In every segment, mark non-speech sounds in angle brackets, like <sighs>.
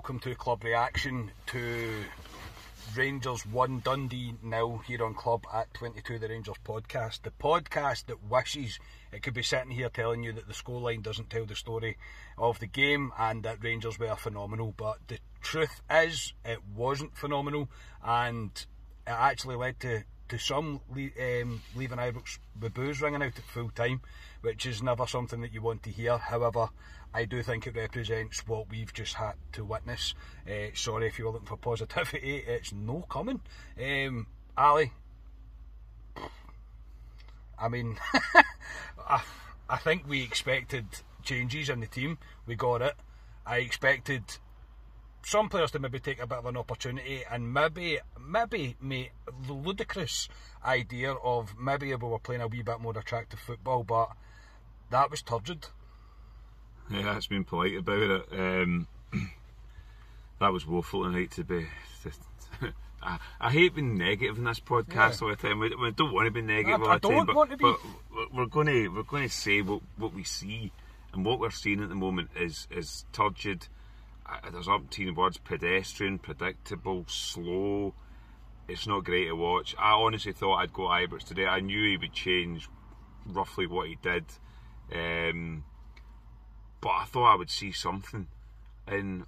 welcome to Club Reaction to Rangers 1 Dundee nil here on Club at 22 the Rangers podcast. The podcast that wishes it could be sitting here telling you that the scoreline doesn't tell the story of the game and that Rangers were phenomenal, but the truth is it wasn't phenomenal and it actually led to to some um, leaving Ibrox with boos ringing out at full time, which is never something that you want to hear. However, I do think it represents what we've just had to witness. Uh, sorry if you were looking for positivity, <laughs> it's no coming. Um, Ali, I mean, <laughs> I, I think we expected changes in the team. We got it. I expected some players to maybe take a bit of an opportunity and maybe maybe make the ludicrous idea of maybe if we were playing a wee bit more attractive football, but that was turgid. Yeah, it's been polite about it. Um, <clears throat> that was woeful tonight to be. <laughs> I, I, hate being negative in this podcast yeah. all the time. We, we, don't want to be negative I, all the time, but, but, we're going to we're going to say what, what we see, and what we're seeing at the moment is is turgid there's umpteen words pedestrian, predictable, slow. It's not great to watch. I honestly thought I'd go Ibrox today. I knew he would change roughly what he did. Um, but I thought I would see something. And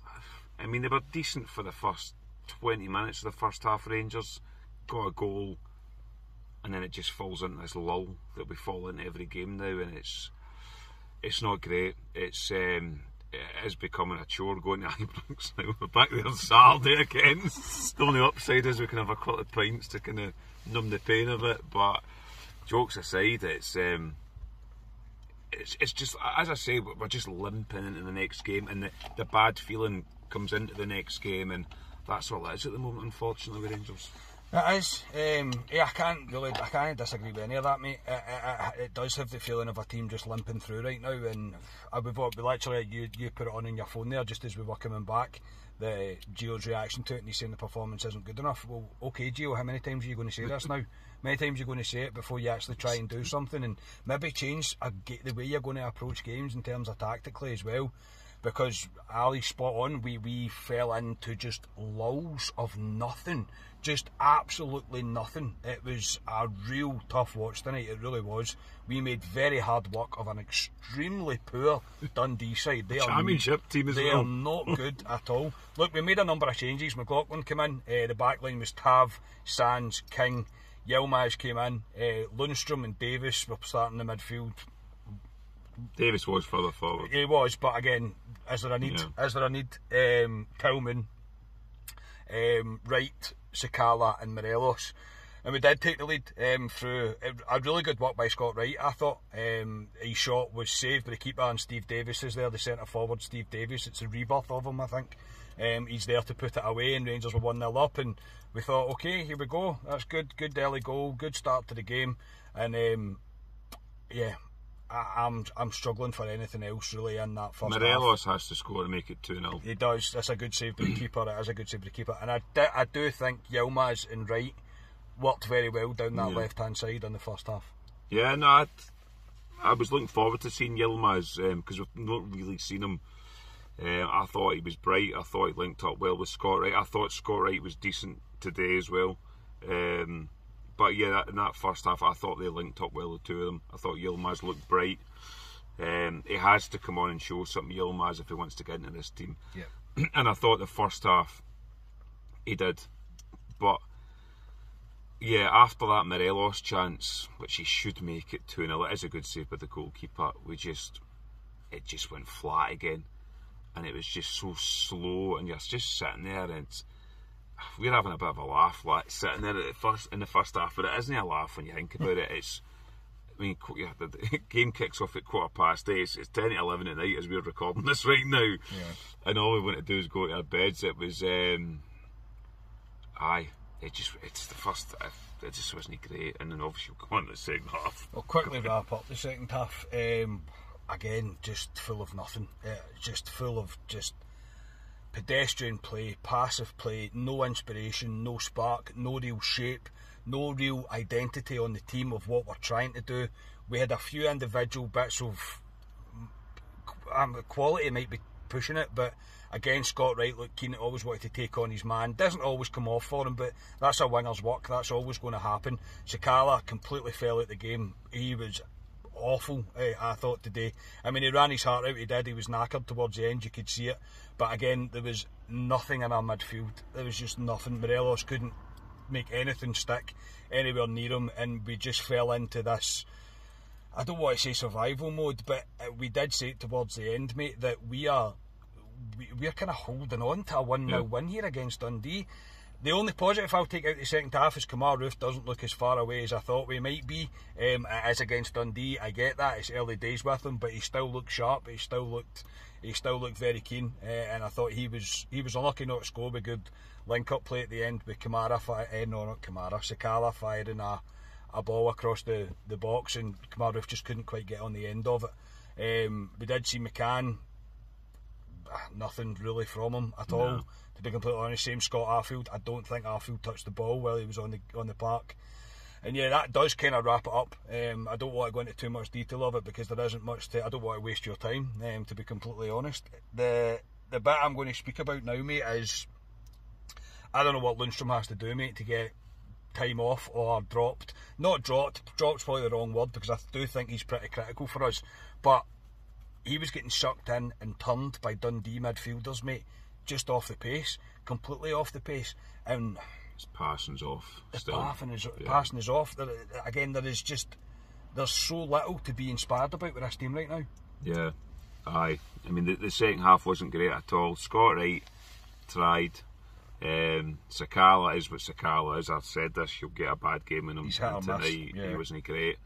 I mean, they were decent for the first 20 minutes of the first half. Rangers got a goal, and then it just falls into this lull that we fall into every game now, and it's it's not great. It's um, it is becoming a chore going to Ibrox now. <laughs> We're back there Saturday again. <laughs> the only upside is we can have a couple of pints to kind of numb the pain of it. But jokes aside, it's um, it's it's just as I say, we're just limping into the next game, and the, the bad feeling comes into the next game, and that's all it is at the moment. Unfortunately, with Rangers. It is. Um, yeah, I can't really, I can't disagree with any of that, mate. It, it, it, does have the feeling of a team just limping through right now, and I would we literally you you put it on in your phone there just as we were coming back. The Gio's reaction to it, and he's saying the performance isn't good enough. Well, okay, Gio, how many times are you going to say this now? Many times you're going to say it before you actually try and do something, and maybe change the way you're going to approach games in terms of tactically as well because Ali spot on. We we fell into just lulls of nothing, just absolutely nothing. It was a real tough watch tonight. It really was. We made very hard work of an extremely poor <laughs> Dundee side. They Championship are, team as they well. are not <laughs> good at all. Look, we made a number of changes. McLaughlin came in. Uh, the back line was Tav, Sands, King. Yilmaz came in. Uh, Lundstram and Davis were starting the midfield. Davis was further forward. He was, but again, is there a need? Yeah. Is there a need? Um, Tillman, um, Wright, Sakala, and Morelos. And we did take the lead um, through a really good work by Scott Wright. I thought um, his shot was saved by the keeper, and Steve Davis is there, the centre forward. Steve Davis, it's a rebirth of him, I think. Um, he's there to put it away, and Rangers were 1 0 up. And we thought, okay, here we go. That's good, good early goal, good start to the game. And um, yeah, I, am I'm, I'm struggling for anything else really in that first Morelos half. has to score to make it 2 0. He does. That's a good save by the <clears throat> keeper. It is a good save by the keeper. And I, do, I do think Yilmaz and Wright worked very well down that yeah. left hand side in the first half. Yeah, no, I'd, I was looking forward to seeing Yilmaz because um, we've not really seen him. Uh, I thought he was bright. I thought he linked up well with Scott Wright. I thought Scott Wright was decent today as well. Um, but yeah, that, in that first half, I thought they linked up well, the two of them. I thought Yilmaz looked bright. Um, he has to come on and show something, Yilmaz, if he wants to get into this team. Yeah. <clears throat> and I thought the first half, he did. But yeah, after that Morelos chance, which he should make it 2 0, it is a good save by the goalkeeper. We just, it just went flat again. And it was just so slow, and you're just sitting there and we're having a bit of a laugh, like sitting there at the first in the first half, but it isn't a laugh when you think about it. It's, I mean, the <laughs> game kicks off at quarter past eight. It's, it's ten to eleven at night as we're recording <laughs> this right now, yeah. and all we want to do is go to our beds. It was, um, aye, it just it's the first. It just wasn't great, and then obviously we'll go on to the second half. We'll quickly wrap up the second half. Um, again, just full of nothing. Uh, just full of just pedestrian play, passive play, no inspiration, no spark, no real shape, no real identity on the team of what we're trying to do. We had a few individual bits of um, quality might be pushing it, but again, Scott Wright looked keen, always wanted to take on his man. Doesn't always come off for him, but that's a winger's work. That's always going to happen. Sakala completely fell out the game. He was awful, eh, I thought today. I mean, he ran his heart out. He did. He was knackered towards the end. You could see it. But again, there was nothing in our midfield. There was just nothing. Morelos couldn't make anything stick anywhere near him, and we just fell into this. I don't want to say survival mode, but uh, we did say it towards the end, mate, that we are we, we're kind of holding on to a 1 0 Yeah. win here against Dundee. The only positive I'll take out the second half is Kemar Roofe doesn't look as far away as I thought we might be. Um, it is against Dundee, I get that. It's early days with him, but he still looked sharp. He still looked, he still looked very keen, uh, and I thought he was he was unlucky not to score with a good link up play at the end with Kamara, fi- uh, no not Kamara, Sakala firing a, a ball across the, the box, and Kemar Roofe just couldn't quite get on the end of it. Um, we did see McCann nothing really from him at all. To be completely honest, same Scott Arfield. I don't think Arfield touched the ball while he was on the on the park. And yeah, that does kind of wrap it up. Um, I don't want to go into too much detail of it because there isn't much to. I don't want to waste your time. Um, to be completely honest, the the bit I'm going to speak about now, mate, is I don't know what Lundstram has to do, mate, to get time off or dropped. Not dropped. Dropped's probably the wrong word because I do think he's pretty critical for us. But he was getting sucked in and turned by Dundee midfielders, mate, just off the pace, completely off the pace, and His passing's off. Still. passing is Yeah. passing is off. There, again, there is just there's so little to be inspired about with this team right now. Yeah, aye. I mean, the, the second half wasn't great at all. Scott Wright tried. Um, Sakala is what Sakala is. I've said this. You'll get a bad game in him He's hit or and miss, tonight. yeah. He wasn't great.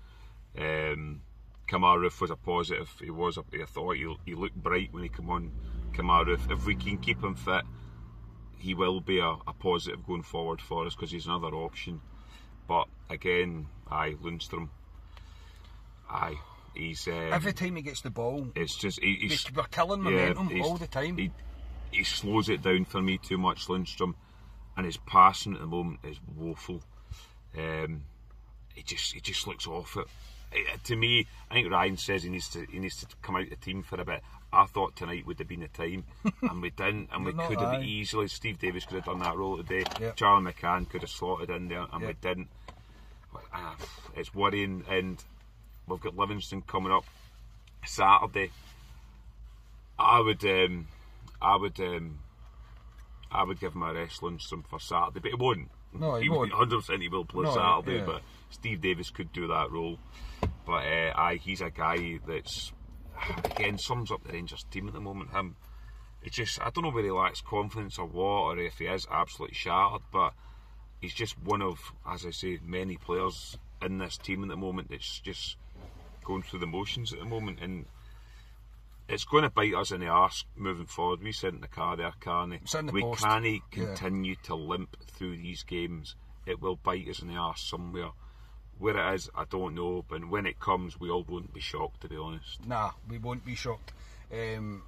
Um, Kemar Roofe was a positive. He was. A, I thought he, he looked bright when he came on. Kemar Roofe. If we can keep him fit, he will be a, a positive going forward for us because he's another option. But again, aye, Lundstram. Aye, he's. Um, Every time he gets the ball, it's just he, he's we're killing momentum he's- all the time. He, he slows it down for me too much, Lundstram, and his passing at the moment is woeful. Um, he just he just looks off it. Eh, To me, I think Ryan says he needs to he needs to come out of the team for a bit. I thought tonight would have been the time, <laughs> and we didn't, and we could have easily. Steve Davis could have done that role today. Yep. Charlie McCann could have slotted in there, and we didn't. Ah, It's worrying, and we've got Livingston coming up Saturday. I would, um, I would, um, I would give my a rest Lundstram for Saturday, but he won't. No, he would- won't. 100% he will play No, Saturday, yeah. but Steve Davis could do that role. But uh, aye, he's a guy that's again sums up the Rangers team at the moment. Him, it's just I don't know whether he lacks confidence or what, or if he is absolutely shattered. But he's just one of, as I say, many players in this team at the moment that's just going through the motions at the moment, and it's going to bite us in the arse moving forward. We said in the car there, Carney. The we post. can't Yeah. continue to limp through these games. It will bite us in the arse somewhere. Where it is, I don't know. But when it comes, we all won't be shocked, to be honest. Nah, we won't be shocked. Um,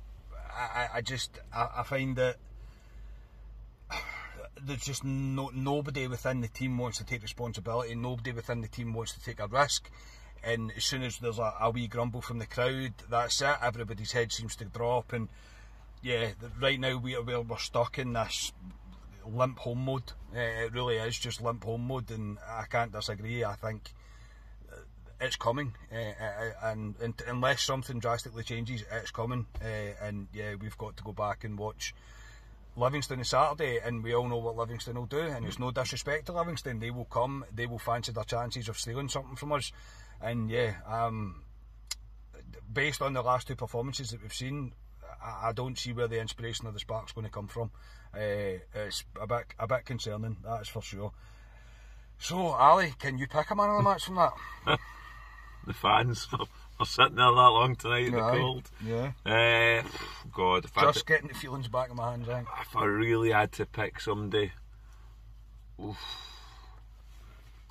I, I- I just I, I find that <sighs> there's just no nobody within the team wants to take responsibility. Nobody within the team wants to take a risk. And as soon as there's a, a wee grumble from the crowd, that's it. Everybody's head seems to drop. And yeah, right now we are we're, stuck in this limp home mode. Uh, it really is just limp home mode, and I can't disagree. I think it's coming, uh, uh, and, unless something drastically changes, it's coming. Uh, and yeah, we've got to go back and watch Livingston on Saturday, and we all know what Livingston will do. And it's no disrespect to Livingston; they will come, they will fancy their chances of stealing something from us. And yeah, um, based on the last two performances that we've seen, I, I don't see where the inspiration of the spark's going to come from. Uh, it's a bit a bit concerning, that's for sure. So, Ali, can you pick a man of the match from that? <laughs> The fans are, sitting there that long tonight in the cold. Yeah. Uh, God, if Just to- getting the feelings back in my hands, I if I really had to pick somebody, oof,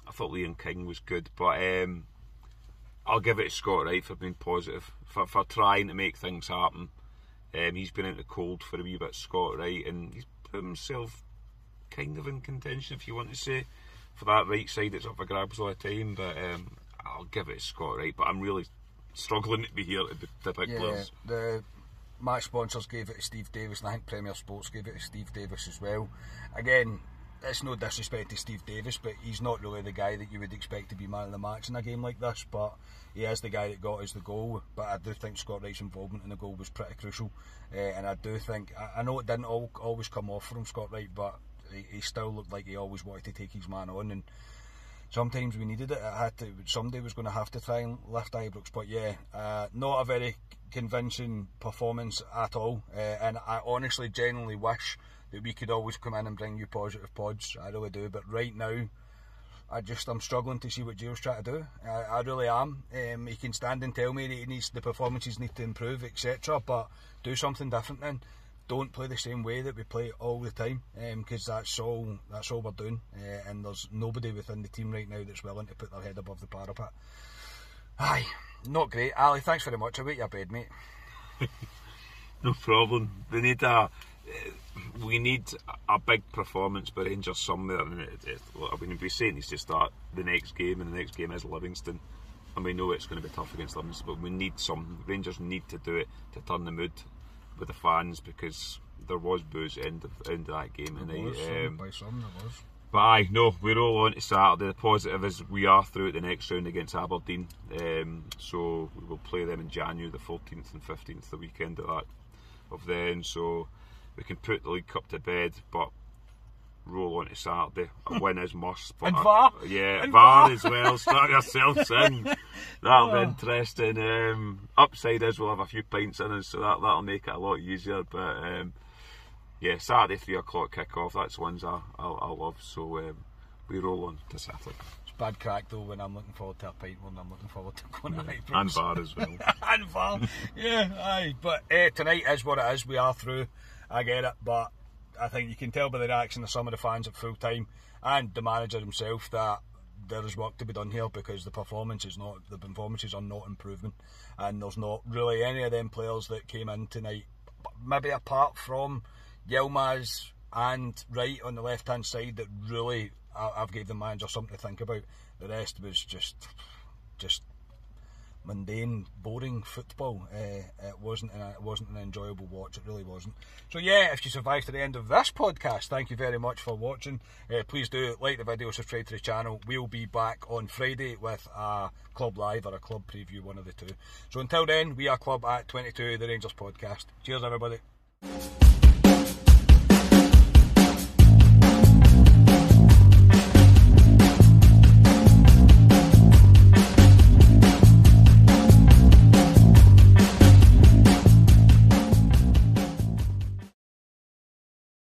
I thought Liam King was good, but um, I'll give it to Scott Wright for being positive, for, for trying to make things happen. Um, he's been out the cold for a wee bit, Scott Wright, and he's put himself kind of in contention, if you want to say, for that right side that's up for grabs all the time. But um, I'll give it to Scott Wright, but I'm really struggling to be here to, to pick Yeah, players. the match sponsors gave it to Steve Davis, and I think Premier Sports gave it to Steve Davis as well. Again, it's no disrespect to Steve Davis, but he's not really the guy that you would expect to be man of the match in a game like this. But he is the guy that got us the goal. But I do think Scott Wright's involvement in the goal was pretty crucial, uh, and I do think I, I, know it didn't all, always come off from Scott Wright, but he, he, still looked like he always wanted to take his man on and. Sometimes we needed it. it had to. Somebody was going to have to try and lift Ibrox, but yeah, uh, not a very convincing performance at all. Uh, and I honestly, genuinely wish that we could always come in and bring you positive pods. I really do. But right now, I just I'm struggling to see what Gio's trying to do. I, I really am. Um, he can stand and tell me that he needs the performances need to improve, etc. But do something different then. Don't play the same way that we play all the time, because um, that's all that's all we're doing. Uh, and there's nobody within the team right now that's willing to put their head above the parapet. Aye, not great. Ali, thanks very much. I'll wait your bed, mate. <laughs> no problem. We need a we need a big performance by Rangers somewhere. And it, it, I mean, if we say it needs to start the next game, and the next game is Livingston, and we know it's going to be tough against Livingston, but we need some. Rangers need to do it to turn the mood with the fans because there was boos end of end of that game tonight. Was, um, by some there was. But aye, no, we roll on to Saturday. The positive is we are through at the next round against Aberdeen. Um, so we will play them in January, the 14th and 15th, the weekend of that of then. So we can put the League Cup to bed, but roll on to Saturday. A win is must. But and VAR. yeah, and VAR, as well. Start yourselves <laughs> in. That'll be oh. interesting. Um, upside is we'll have a few pints in us, so that, that'll make it a lot easier. But um, yeah, Saturday, 3 o'clock kick off. That's ones I, I, I love. So um, we roll on to Saturday. It's bad crack though when I'm looking forward to a pint when I'm looking forward to going yeah. to And VAR as well. <laughs> and VAR. yeah, aye. But uh, tonight is what it is. We are through. I get it, but I think you can tell by the reaction of some of the fans at full time and the manager himself that there is work to be done here because the performance is not the performances are not improving, and there's not really any of them players that came in tonight. Maybe apart from Yilmaz and Wright on the left hand side that really I've gave the manager something to think about. The rest was just just mundane, boring football. Uh, it wasn't an, it wasn't an enjoyable watch. It really wasn't. So yeah, if you survived to the end of this podcast, thank you very much for watching. Uh, please do like the video, subscribe to the channel. We'll be back on Friday with a club live or a club preview, one of the two. So until then, we are Club at 22, the Rangers podcast. Cheers, everybody.